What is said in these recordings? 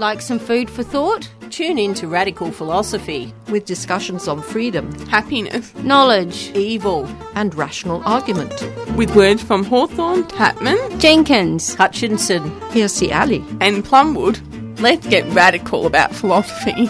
Like some food for thought? Tune in to Radical Philosophy with discussions on freedom, happiness, knowledge, evil, and rational argument. With words from Hawthorne, Tatman, Jenkins, Hutchinson, Hirsi Ali, and Plumwood. Let's get radical about philosophy.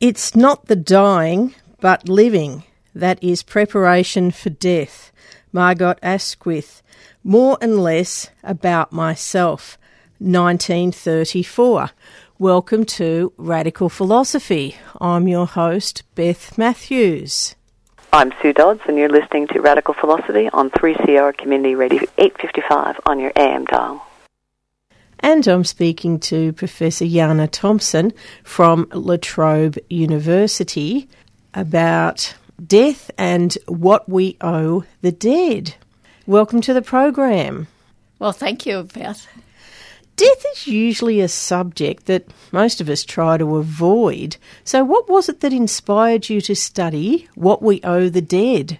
It's not the dying, but living that is preparation for death. Margot Asquith, More and Less About Myself, 1934. Welcome to Radical Philosophy. I'm your host, Beth Matthews. I'm Sue Dodds, and you're listening to Radical Philosophy on 3CR Community Radio 855 on your AM dial. And I'm speaking to Professor Janna Thompson from La Trobe University about death and what we owe the dead. Welcome to the program. Well, thank you, Beth. Death is usually a subject that most of us try to avoid. So, what was it that inspired you to study what we owe the dead?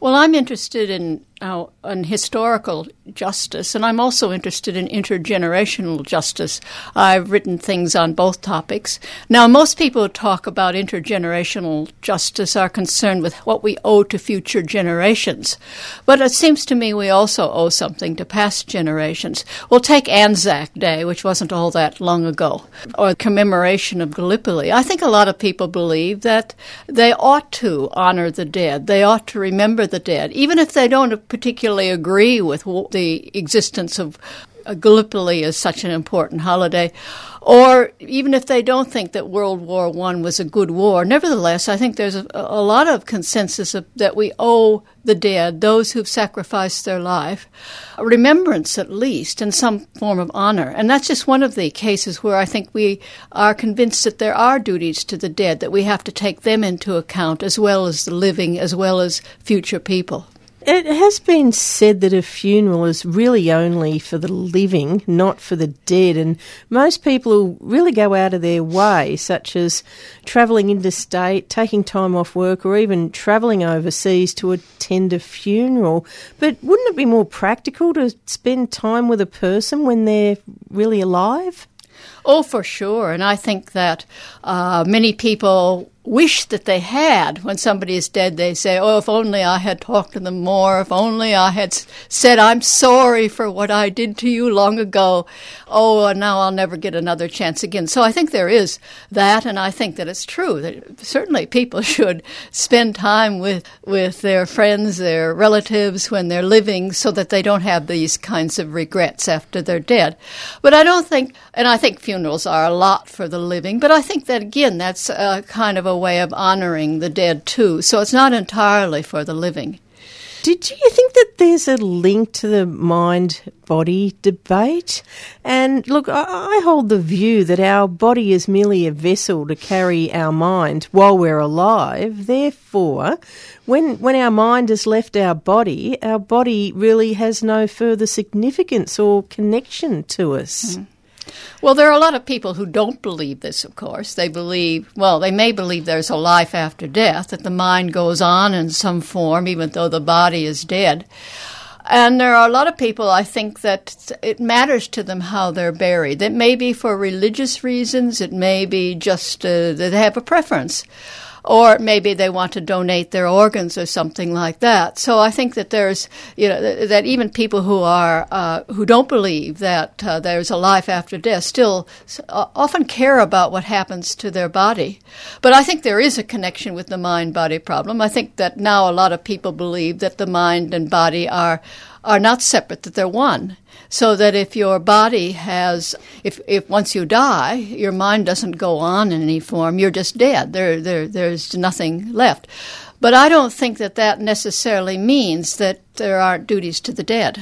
Well, I'm interested in uh, in historical justice, and I'm also interested in intergenerational justice. I've written things on both topics. Now, most people who talk about intergenerational justice are concerned with what we owe to future generations. But it seems to me we also owe something to past generations. We'll take Anzac Day, which wasn't all that long ago, or commemoration of Gallipoli. I think a lot of people believe that they ought to honor the dead. They ought to remember the dead, even if they don't particularly agree with the existence of uh, Gallipoli as such an important holiday, or even if they don't think that World War One was a good war. Nevertheless, I think there's a, a lot of consensus of, that we owe the dead, those who've sacrificed their life, a remembrance at least, and some form of honor. And that's just one of the cases where I think we are convinced that there are duties to the dead, that we have to take them into account as well as the living, as well as future people. It has been said that a funeral is really only for the living, not for the dead, and most people really go out of their way, such as travelling interstate, taking time off work, or even travelling overseas to attend a funeral. But wouldn't it be more practical to spend time with a person when they're really alive? Oh, for sure. And I think that uh, many people wish that they had. When somebody is dead, they say, Oh, if only I had talked to them more, if only I had said, I'm sorry for what I did to you long ago. Oh, and now I'll never get another chance again. So I think there is that, and I think that it's true that certainly people should spend time with, with their friends, their relatives when they're living so that they don't have these kinds of regrets after they're dead. But I don't think, and I think funerals are a lot for the living, but I think that again, that's a kind of a a way of honoring the dead too. So it's not entirely for the living. Did you think that there's a link to the mind body debate? And look, I hold the view that our body is merely a vessel to carry our mind while we're alive. Therefore, when, when our mind has left our body, our body really has no further significance or connection to us. Mm. Well, there are a lot of people who don't believe this, of course. They believe, well, they may believe there's a life after death, that the mind goes on in some form, even though the body is dead. And there are a lot of people, I think, that it matters to them how they're buried. It may be for religious reasons, it may be just uh, that they have a preference or maybe they want to donate their organs or something like that. So I think that there's, you know, th- that even people who are uh, who don't believe that uh, there's a life after death still uh, often care about what happens to their body. But I think there is a connection with the mind-body problem. I think that now a lot of people believe that the mind and body are are not separate, that they're one. So that if your body has, if, if once you die, your mind doesn't go on in any form, you're just dead. There, there, there's nothing left. But I don't think that that necessarily means that there aren't duties to the dead.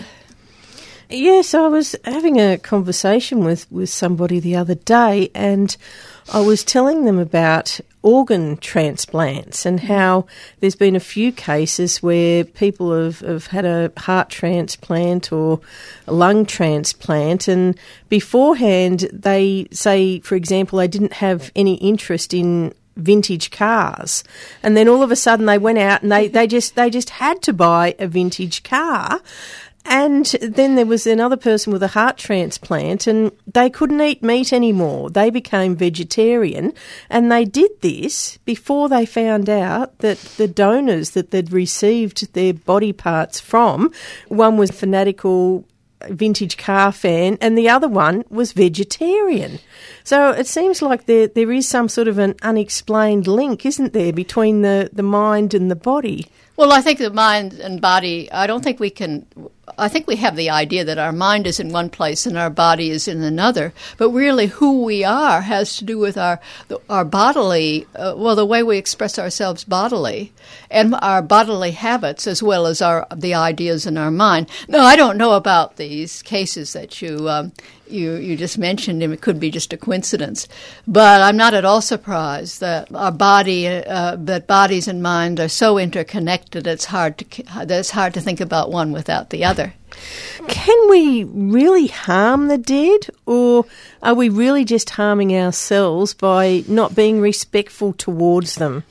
Yes, I was having a conversation with, with somebody the other day, and I was telling them about organ transplants and how there's been a few cases where people have, have had a heart transplant or a lung transplant, and beforehand they say, for example, they didn't have any interest in vintage cars. And then all of a sudden they went out and they, they just they just had to buy a vintage car and then there was another person with a heart transplant, and they couldn't eat meat anymore. They became vegetarian, and they did this before they found out that the donors that they'd received their body parts from one was fanatical vintage car fan, and the other one was vegetarian. So it seems like there there is some sort of an unexplained link, isn't there, between the, the mind and the body? Well, I think the mind and body, I don't think we can. I think we have the idea that our mind is in one place and our body is in another, but really who we are has to do with our our bodily, uh, well, the way we express ourselves bodily, and our bodily habits as well as our the ideas in our mind. No, I don't know about these cases that you um, you you just mentioned, and it could be just a coincidence. But I'm not at all surprised that our body, uh, that bodies and mind are so interconnected. It's hard to that it's hard to think about one without the other. Can we really harm the dead, or are we really just harming ourselves by not being respectful towards them?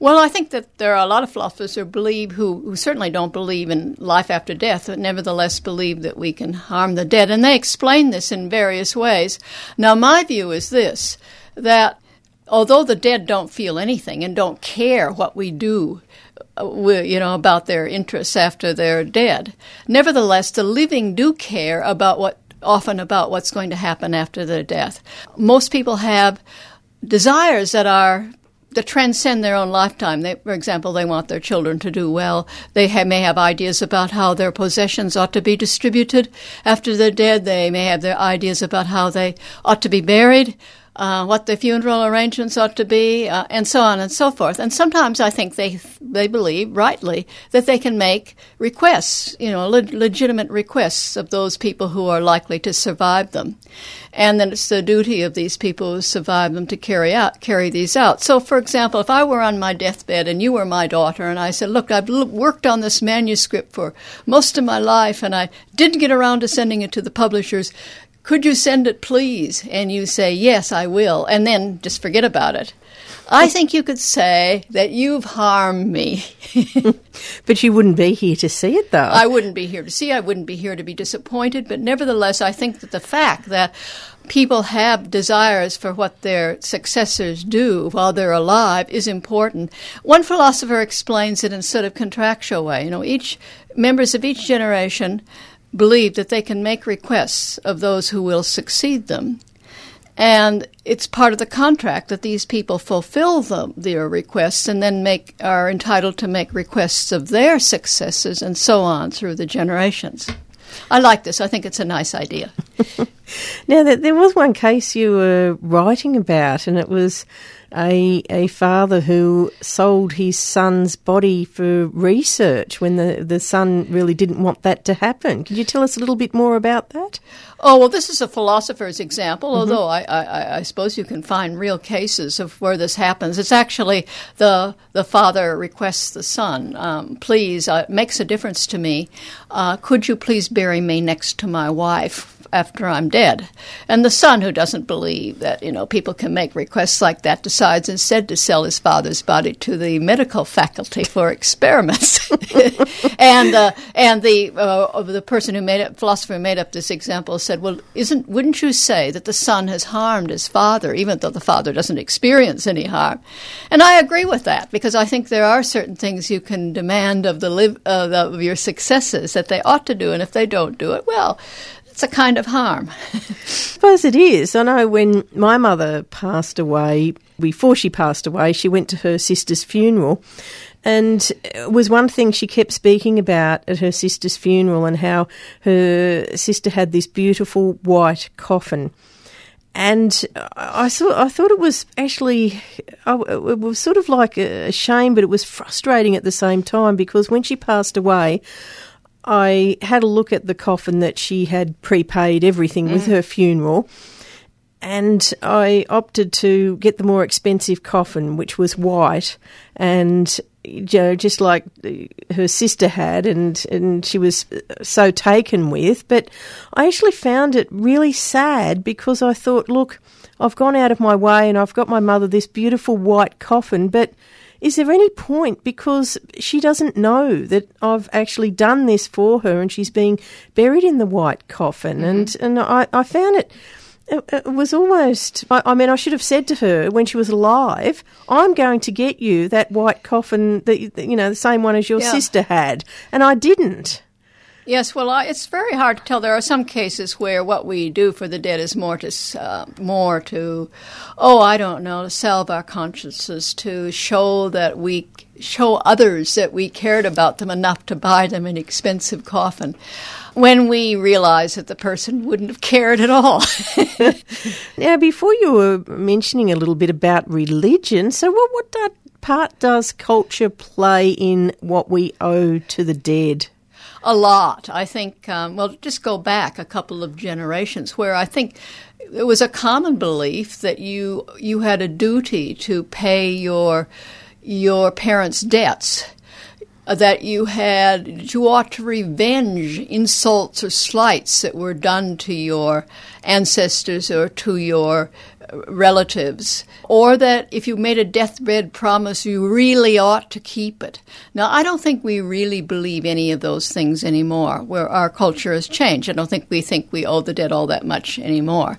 Well, I think that there are a lot of philosophers who believe, who, who certainly don't believe in life after death, but nevertheless believe that we can harm the dead. And they explain this in various ways. Now, my view is this that although the dead don't feel anything and don't care what we do, you know, about their interests after they're dead, nevertheless, the living do care about what, often about what's going to happen after their death. Most people have desires that are that transcend their own lifetime. They, for example, they want their children to do well. They have, may have ideas about how their possessions ought to be distributed after they're dead. They may have their ideas about how they ought to be buried uh, what the funeral arrangements ought to be, uh, and so on and so forth. And sometimes I think they they believe rightly that they can make requests, you know, le- legitimate requests of those people who are likely to survive them, and then it's the duty of these people who survive them to carry out carry these out. So, for example, if I were on my deathbed and you were my daughter, and I said, "Look, I've l- worked on this manuscript for most of my life, and I didn't get around to sending it to the publishers." Could you send it please? And you say, yes, I will, and then just forget about it. I think you could say that you've harmed me. but you wouldn't be here to see it, though. I wouldn't be here to see. I wouldn't be here to be disappointed. But nevertheless, I think that the fact that people have desires for what their successors do while they're alive is important. One philosopher explains it in sort of contractual way. You know, each members of each generation believe that they can make requests of those who will succeed them. And it's part of the contract that these people fulfill the, their requests and then make are entitled to make requests of their successors and so on through the generations. I like this. I think it's a nice idea. now, there was one case you were writing about, and it was a a father who sold his son's body for research when the, the son really didn't want that to happen. Could you tell us a little bit more about that? Oh, well, this is a philosopher's example, mm-hmm. although I, I, I, suppose you can find real cases of where this happens. It's actually the, the father requests the son, um, please, uh, it makes a difference to me. Uh, could you please bury me next to my wife? after I'm dead. And the son, who doesn't believe that you know people can make requests like that, decides instead to sell his father's body to the medical faculty for experiments. and uh, and the uh, the person who made it, philosopher who made up this example, said, "Well, isn't wouldn't you say that the son has harmed his father, even though the father doesn't experience any harm?" And I agree with that because I think there are certain things you can demand of the live uh, of your successors that they ought to do, and if they don't do it, well, it's a kind of harm. I suppose it is. I know when my mother passed away, before she passed away, she went to her sister's funeral. And it was one thing she kept speaking about at her sister's funeral and how her sister had this beautiful white coffin. and I thought I thought it was actually it was sort of like a shame, but it was frustrating at the same time because when she passed away, I had a look at the coffin that she had prepaid everything mm. with her funeral, and I opted to get the more expensive coffin, which was white, and you know, just like her sister had, and, and she was so taken with. But I actually found it really sad because I thought, look, I've gone out of my way and I've got my mother this beautiful white coffin, but is there any point? Because she doesn't know that I've actually done this for her and she's being buried in the white coffin. Mm-hmm. And, and I, I found it it, was almost. I, mean, I should have said to her when she was alive, "I'm going to get you that white coffin that you know the same one as your yeah. sister had," and I didn't. Yes, well, I, it's very hard to tell. There are some cases where what we do for the dead is more to, uh, more to, oh, I don't know, to salve our consciences, to show that we show others that we cared about them enough to buy them an expensive coffin when we realize that the person wouldn't have cared at all. now, before you were mentioning a little bit about religion, so what, what part does culture play in what we owe to the dead? A lot. I think, um, well, just go back a couple of generations where I think it was a common belief that you you had a duty to pay your your parents' debts that you had you ought to revenge insults or slights that were done to your ancestors or to your relatives, or that if you made a deathbed promise, you really ought to keep it. Now, I don't think we really believe any of those things anymore, where our culture has changed. I don't think we think we owe the dead all that much anymore.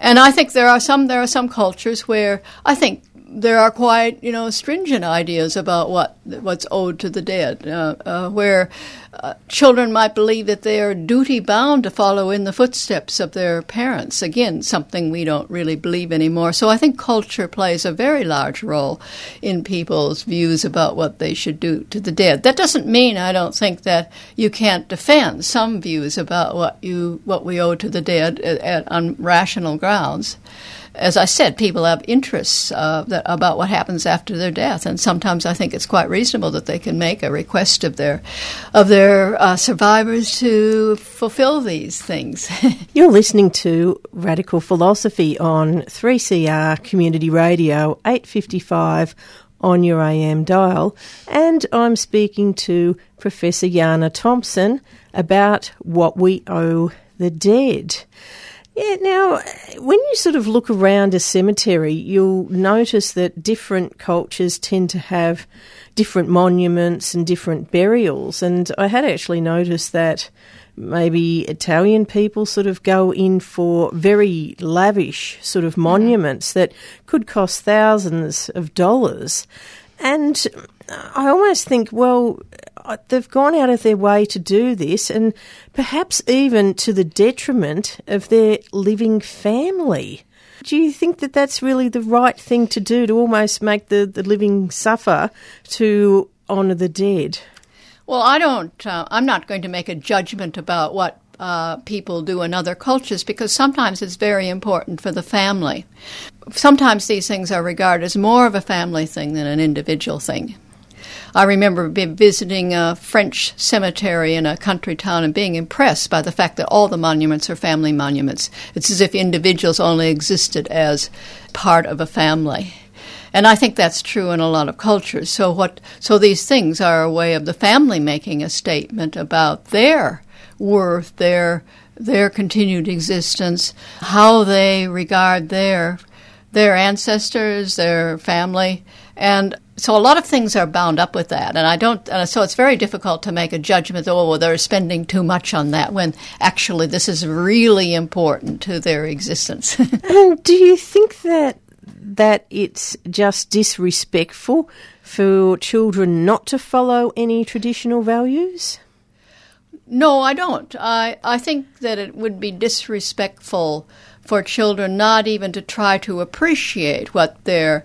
And I think there are some there are some cultures where I think there are quite you know stringent ideas about what what's owed to the dead, uh, uh, where uh, children might believe that they are duty bound to follow in the footsteps of their parents. Again, something we don't really believe anymore. So I think culture plays a very large role in people's views about what they should do to the dead. That doesn't mean I don't think that you can't defend some views about what you what we owe to the dead at, at on rational grounds as I said, people have interests uh, that, about what happens after their death, and sometimes I think it's quite reasonable that they can make a request of their of their uh, survivors to fulfill these things. You're listening to Radical Philosophy on 3CR Community Radio, 855 on your AM dial, and I'm speaking to Professor Yana Thompson about what we owe the dead. Yeah, now, when you sort of look around a cemetery, you'll notice that different cultures tend to have different monuments and different burials. And I had actually noticed that maybe Italian people sort of go in for very lavish sort of mm-hmm. monuments that could cost thousands of dollars. And I almost think, well, uh, they've gone out of their way to do this, and perhaps even to the detriment of their living family. Do you think that that's really the right thing to do to almost make the, the living suffer to honour the dead? Well, I don't, uh, I'm not going to make a judgment about what uh, people do in other cultures because sometimes it's very important for the family. Sometimes these things are regarded as more of a family thing than an individual thing. I remember visiting a French cemetery in a country town and being impressed by the fact that all the monuments are family monuments. It's as if individuals only existed as part of a family. And I think that's true in a lot of cultures. So what so these things are a way of the family making a statement about their worth, their their continued existence, how they regard their their ancestors, their family, and so a lot of things are bound up with that, and I don't. Uh, so it's very difficult to make a judgment. Oh, well, they're spending too much on that when actually this is really important to their existence. and do you think that that it's just disrespectful for children not to follow any traditional values? No, I don't. I I think that it would be disrespectful for children not even to try to appreciate what their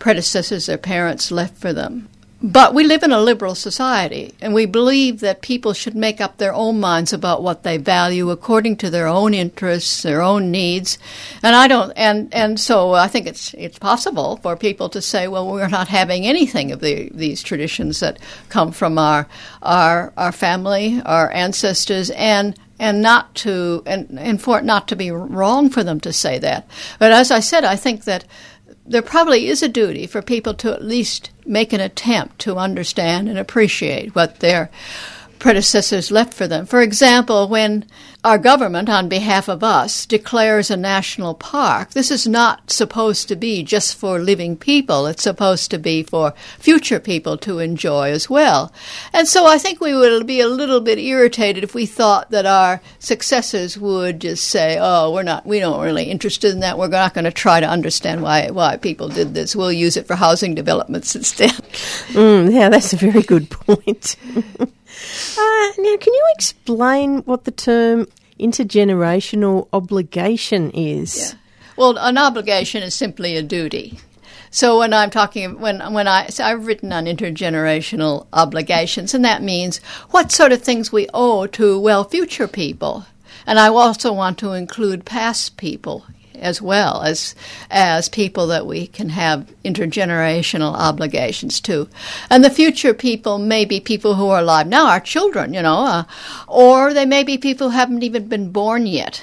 predecessors, their parents left for them. But we live in a liberal society, and we believe that people should make up their own minds about what they value according to their own interests, their own needs. And I don't, and, and so I think it's it's possible for people to say, well, we're not having anything of the, these traditions that come from our our our family, our ancestors, and and not to and, and for it not to be wrong for them to say that. But as I said, I think that there probably is a duty for people to at least make an attempt to understand and appreciate what their predecessors left for them. For example, when our government, on behalf of us, declares a national park, this is not supposed to be just for living people. It's supposed to be for future people to enjoy as well. And so I think we would be a little bit irritated if we thought that our successors would just say, oh, we're not, we don't really interested in that. We're not going to try to understand why, why people did this. We'll use it for housing developments instead. Mm, yeah, that's a very good point. Uh, now, can you explain what the term intergenerational obligation is? Yeah. Well, an obligation is simply a duty. So when I'm talking, when when I so I've written on intergenerational obligations, and that means what sort of things we owe to well future people, and I also want to include past people as well as as people that we can have intergenerational obligations to. And the future people may be people who are alive now, our children, you know, uh, or they may be people who haven't even been born yet.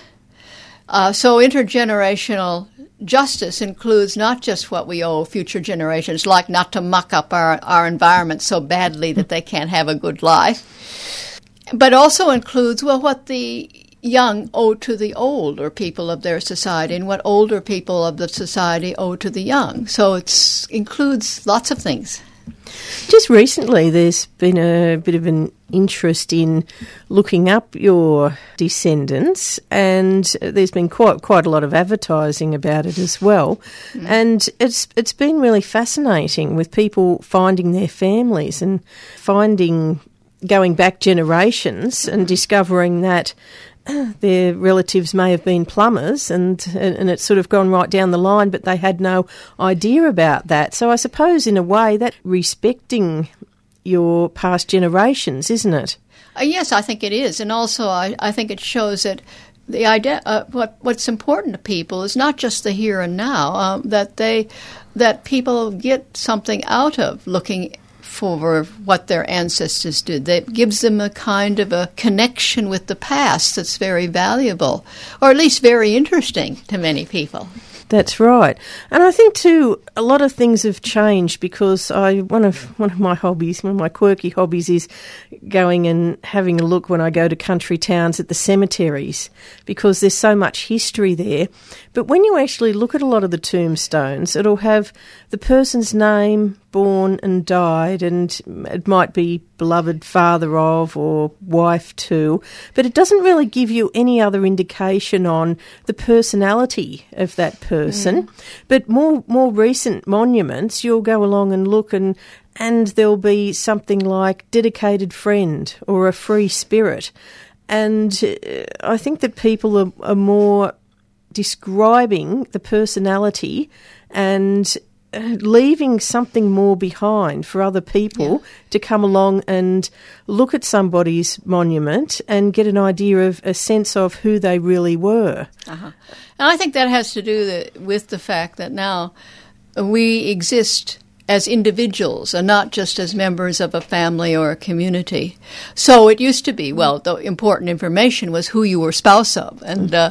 Uh, so intergenerational justice includes not just what we owe future generations, like not to muck up our, our environment so badly that they can't have a good life, but also includes, well, what the young owe to the older people of their society and what older people of the society owe to the young. So it includes lots of things. Just recently, there's been a bit of an interest in looking up your descendants, and there's been quite quite a lot of advertising about it as well. Mm. And it's it's been really fascinating with people finding their families and finding going back generations and discovering that their relatives may have been plumbers and and it's sort of gone right down the line but they had no idea about that. So i suppose in a way that respecting your past generations isn't it? Uh, yes i think it is. And also i, I think it shows that the idea uh, what what's important to people is not just the here and now um, that they that people get something out of looking for what their ancestors did. That gives them a kind of a connection with the past that's very valuable, or at least very interesting to many people. That's right, and I think too a lot of things have changed because I one of one of my hobbies, one of my quirky hobbies, is going and having a look when I go to country towns at the cemeteries because there's so much history there. But when you actually look at a lot of the tombstones, it'll have the person's name, born and died, and it might be beloved father of or wife to, but it doesn't really give you any other indication on the personality of that person. Mm. But more more recent monuments, you'll go along and look and and there'll be something like dedicated friend or a free spirit. And uh, I think that people are, are more describing the personality and leaving something more behind for other people yeah. to come along and look at somebody's monument and get an idea of a sense of who they really were. Uh-huh. And I think that has to do the, with the fact that now we exist as individuals and not just as members of a family or a community. So it used to be, well, the important information was who you were spouse of and uh,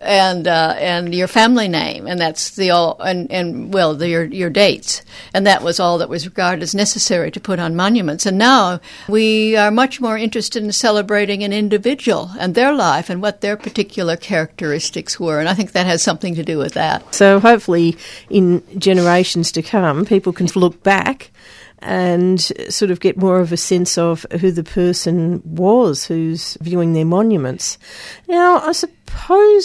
and uh, and your family name, and that's the all and and well, the, your your dates, and that was all that was regarded as necessary to put on monuments. And now we are much more interested in celebrating an individual and their life and what their particular characteristics were, and I think that has something to do with that. So hopefully, in generations to come, people can look back and sort of get more of a sense of who the person was who's viewing their monuments. Now, I suppose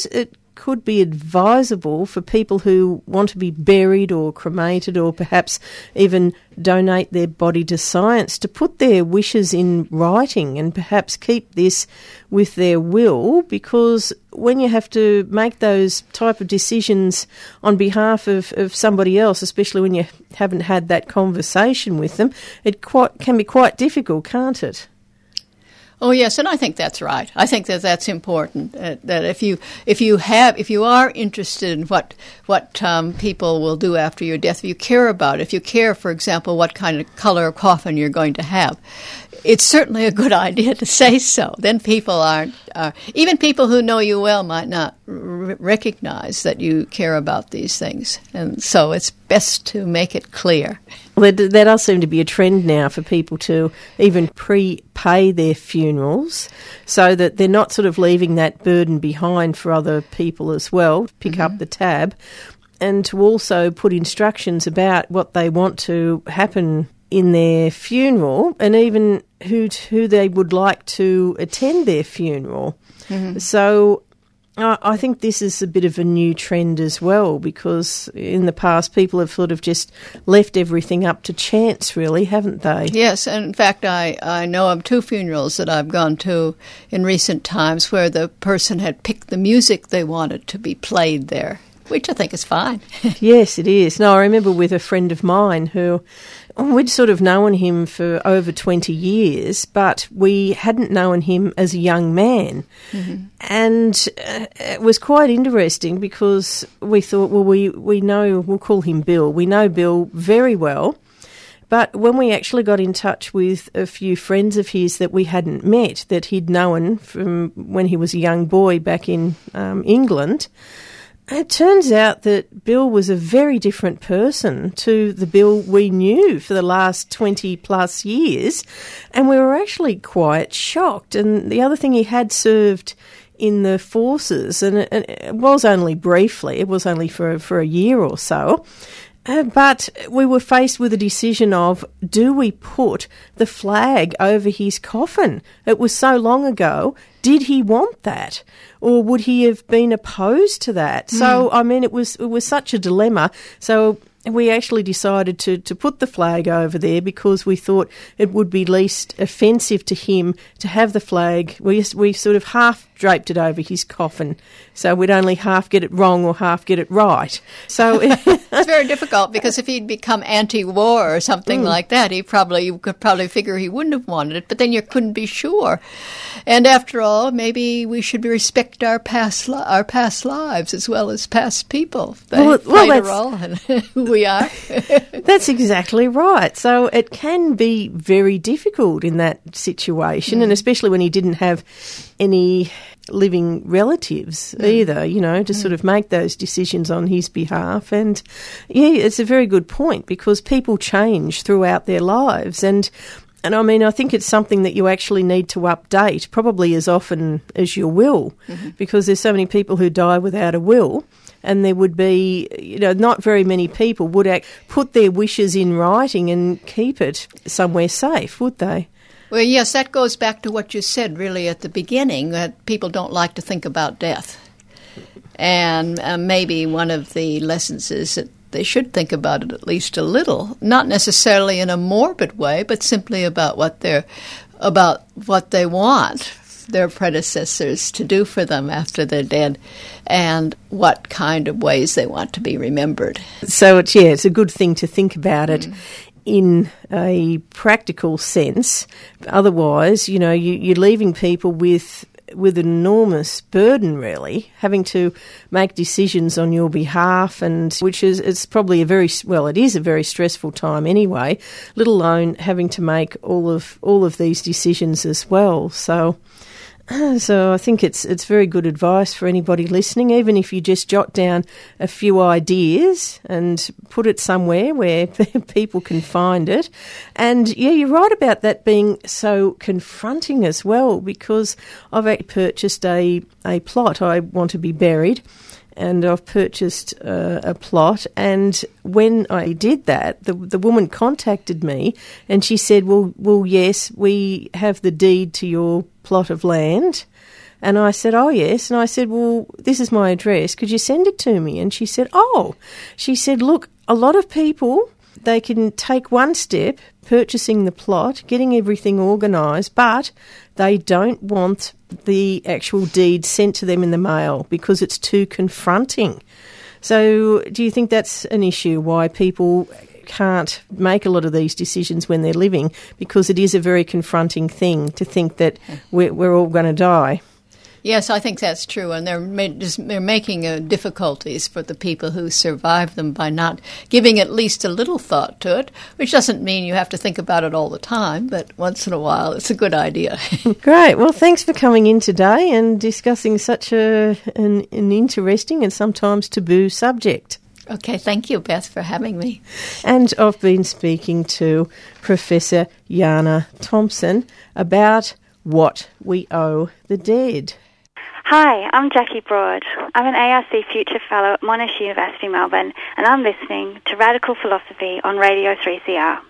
it could be advisable for people who want to be buried or cremated or perhaps even donate their body to science to put their wishes in writing and perhaps keep this with their will because when you have to make those type of decisions on behalf of, of somebody else, especially when you haven't had that conversation with them, it quite, can be quite difficult, can't it? Oh yes, and I think that's right. I think that that's important. Uh, that if you if you have if you are interested in what what um, people will do after your death, if you care about it, if you care, for example, what kind of color coffin you're going to have, it's certainly a good idea to say so. Then people aren't, uh, even people who know you well might not r- recognize that you care about these things. And so it's best to make it clear. Well, there, there does seem to be a trend now for people to even prepay their funerals so that they're not sort of leaving that burden behind for other people as well, pick up mm-hmm. the tab, and to also put instructions about what they want to happen in their funeral and even who who they would like to attend their funeral. Mm-hmm. So I I think this is a bit of a new trend as well because in the past people have sort of just left everything up to chance, really, haven't they? Yes, and in fact, I, I know of two funerals that I've gone to in recent times where the person had picked the music they wanted to be played there, which I think is fine. Yes, it is. No, I remember with a friend of mine who we'd sort of known him for over 20 years, but we hadn't known him as a young man. And uh, it was quite interesting because we thought, well, we, we know, we'll call him Bill. We know Bill very well. But when we actually got in touch with a few friends of his that we hadn't met, that he'd known from when he was a young boy back in um, England, it turns out that Bill was a very different person to the Bill we knew for the last 20 plus years. And we were actually quite shocked. And the other thing, he had served in the forces, and it, it was only briefly, it was only for, for a year or so. Uh, but we were faced with a decision of do we put the flag over his coffin? It was so long ago. Did he want that, or would he have been opposed to that? So I mean, it was it was such a dilemma. So we actually decided to, to put the flag over there because we thought it would be least offensive to him to have the flag. We, we sort of half draped it over his coffin, so we'd only half get it wrong or half get it right. So It's very difficult because if he'd become anti-war or something mm. like that, he probably you could probably figure he wouldn't have wanted it. But then you couldn't be sure. And after all, maybe we should respect our past li- our past lives as well as past people. They Well, well, played a role in who we are. That's exactly right. So it can be very difficult in that situation, and mm. especially when he didn't have any living relatives mm. either, you know, to sort mm. of make those decisions on his behalf. And yeah, it's a very good point because people change throughout their lives. And and I mean, I think it's something that you actually need to update probably as often as your will, mm-hmm. because there's so many people who die without a will and there would be, you know, not very many people would act, put their wishes in writing and keep it somewhere safe, would they? Well, yes, that goes back to what you said really at the beginning that people don't like to think about death. And uh, maybe one of the lessons is that they should think about it at least a little, not necessarily in a morbid way, but simply about what they're about what they want their predecessors to do for them after they're dead and what kind of ways they want to be remembered. So it's yeah, it's a good thing to think about it in a practical sense. Otherwise, you know, you, you're leaving people with with an enormous burden, really, having to make decisions on your behalf, and which is it's probably a very well, it is a very stressful time anyway. Let alone having to make all of all of these decisions as well. So. So I think it's it's very good advice for anybody listening, even if you just jot down a few ideas and put it somewhere where people can find it. And yeah, you're right about that being so confronting as well, because I've purchased a a plot. I want to be buried. And I've purchased uh, a plot, and when I did that, the the woman contacted me, and she said, "Well, well, yes, we have the deed to your plot of land." And I said, Oh, yes. And I said, Well, this is my address. Could you send it to me? And she said, Oh. She said, Look, a lot of people, they can take one step, purchasing the plot, getting everything organised, but they don't want the actual deed sent to them in the mail because it's too confronting. So, do you think that's an issue why people can't make a lot of these decisions when they're living because it is a very confronting thing to think that we're, we're all going to die? Yes, I think that's true, and they're ma- just, they're making uh, difficulties for the people who survive them by not giving at least a little thought to it. Which doesn't mean you have to think about it all the time, but once in a while, it's a good idea. Great. Well, thanks for coming in today and discussing such a an, an interesting and sometimes taboo subject. okay, thank you, Beth, for having me. And I've been speaking to Professor Janna Thompson about what we owe the dead. Hi, I'm Jackie Broad. I'm an ARC Future Fellow at Monash University, Melbourne, and I'm listening to Radical Philosophy on Radio 3CR.